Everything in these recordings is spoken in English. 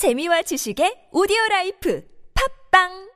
재미와 지식의 오디오 라이프. 팝빵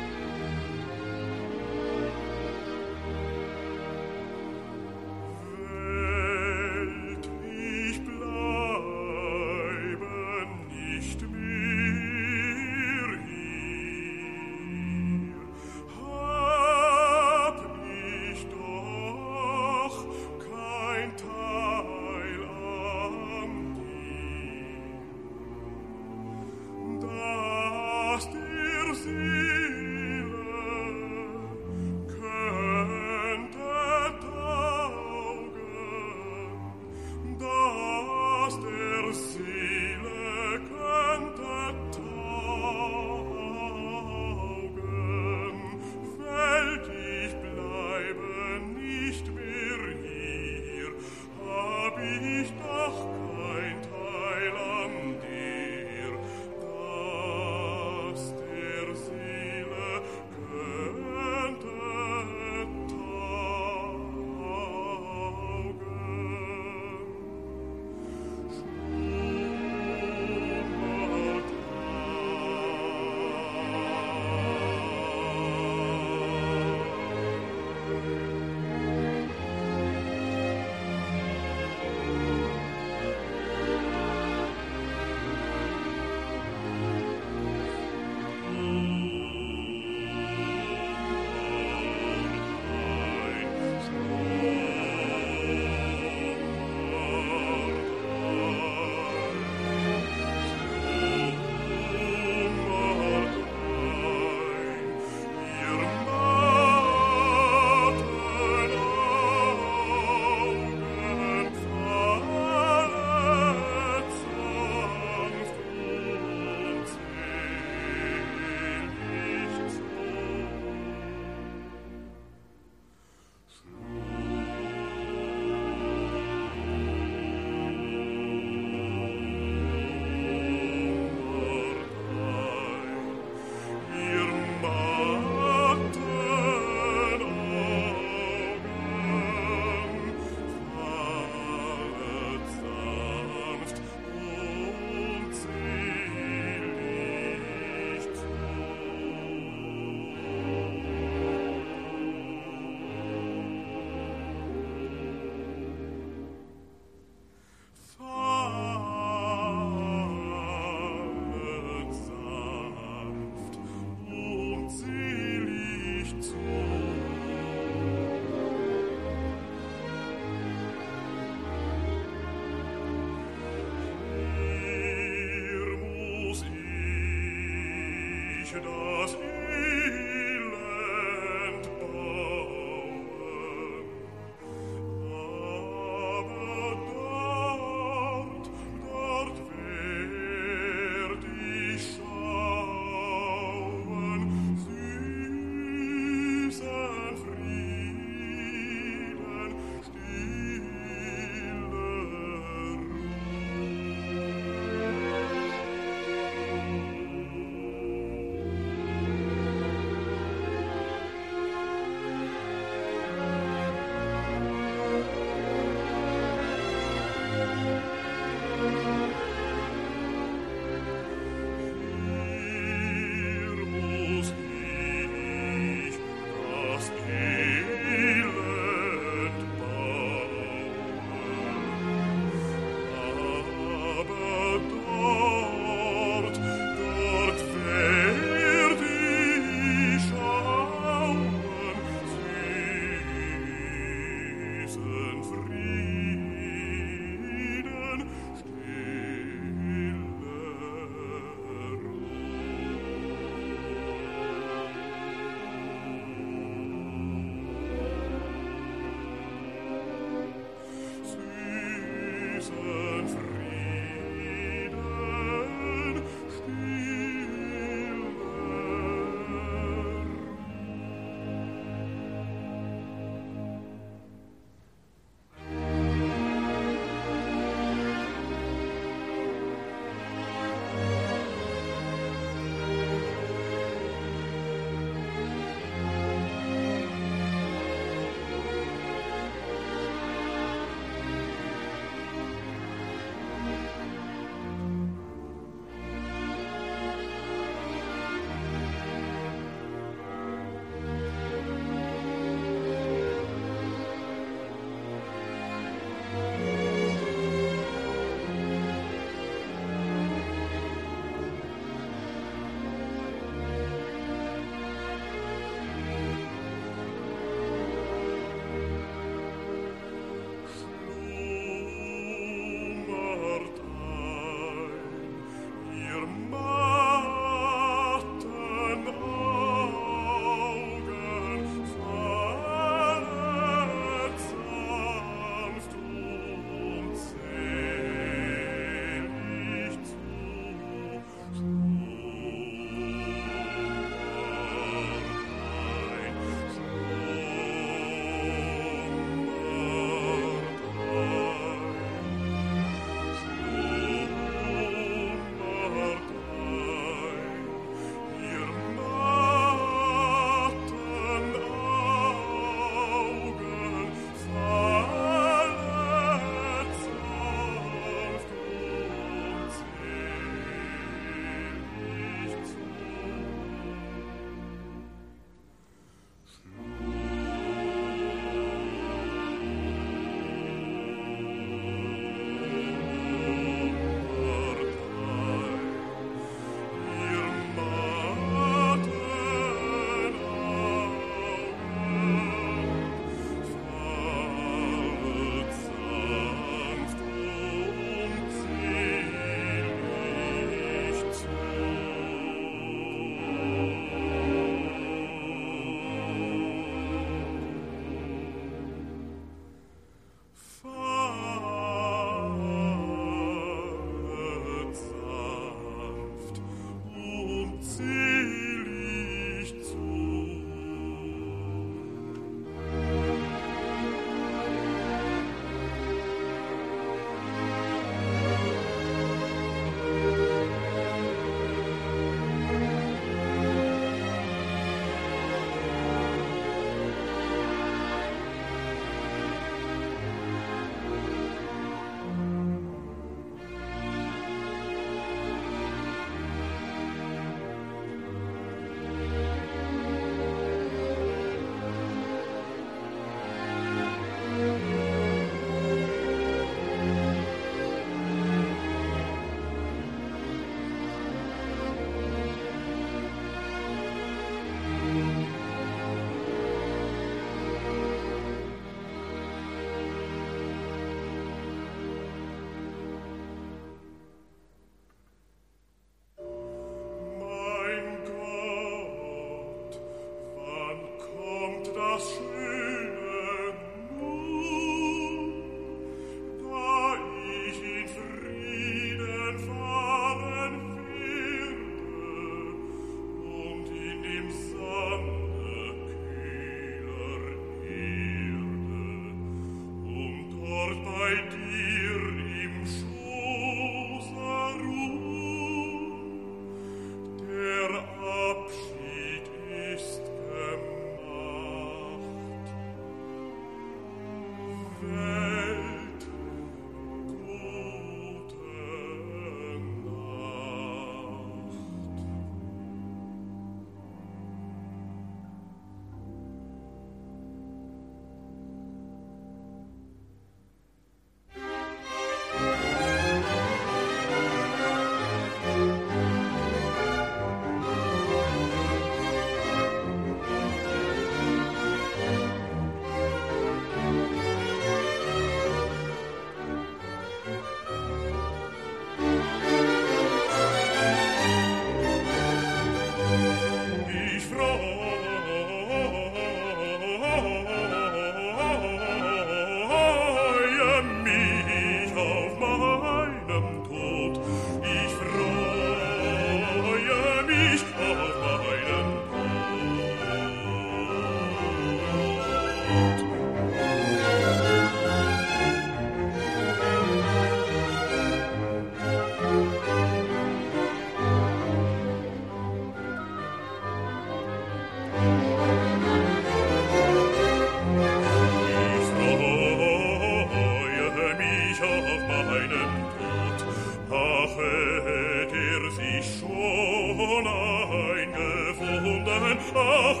doch hätt er sich schon eingefunden, ach,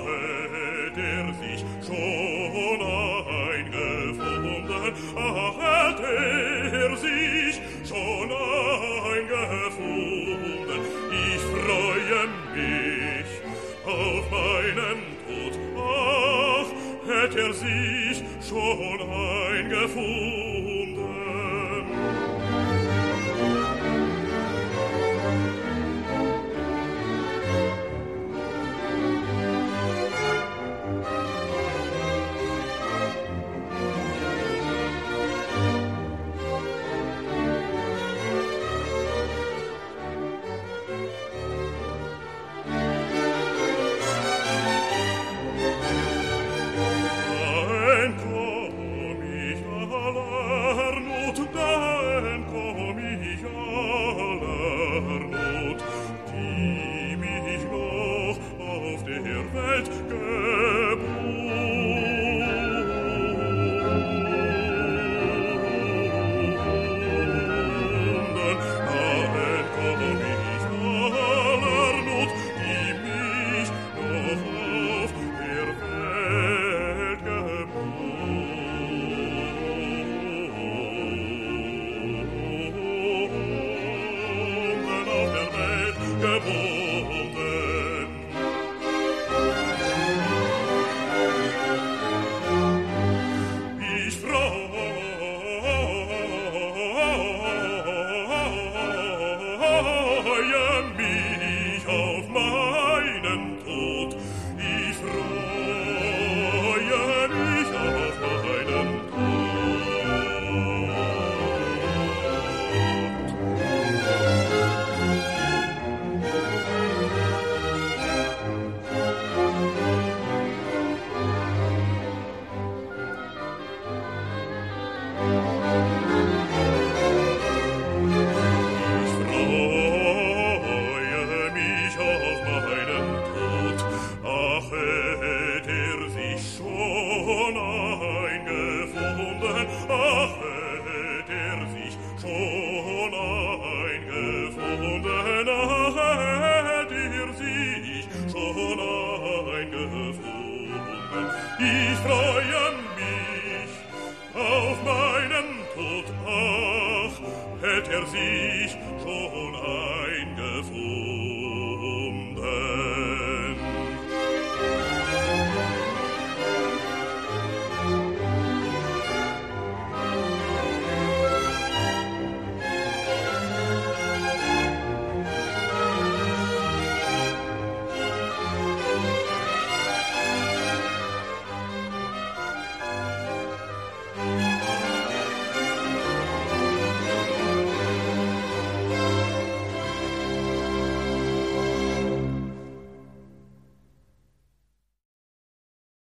er sich schon eingefunden, ach, er sich schon eingefunden. Ich freue mich auf meinen Tod, ach, hätte er sich schon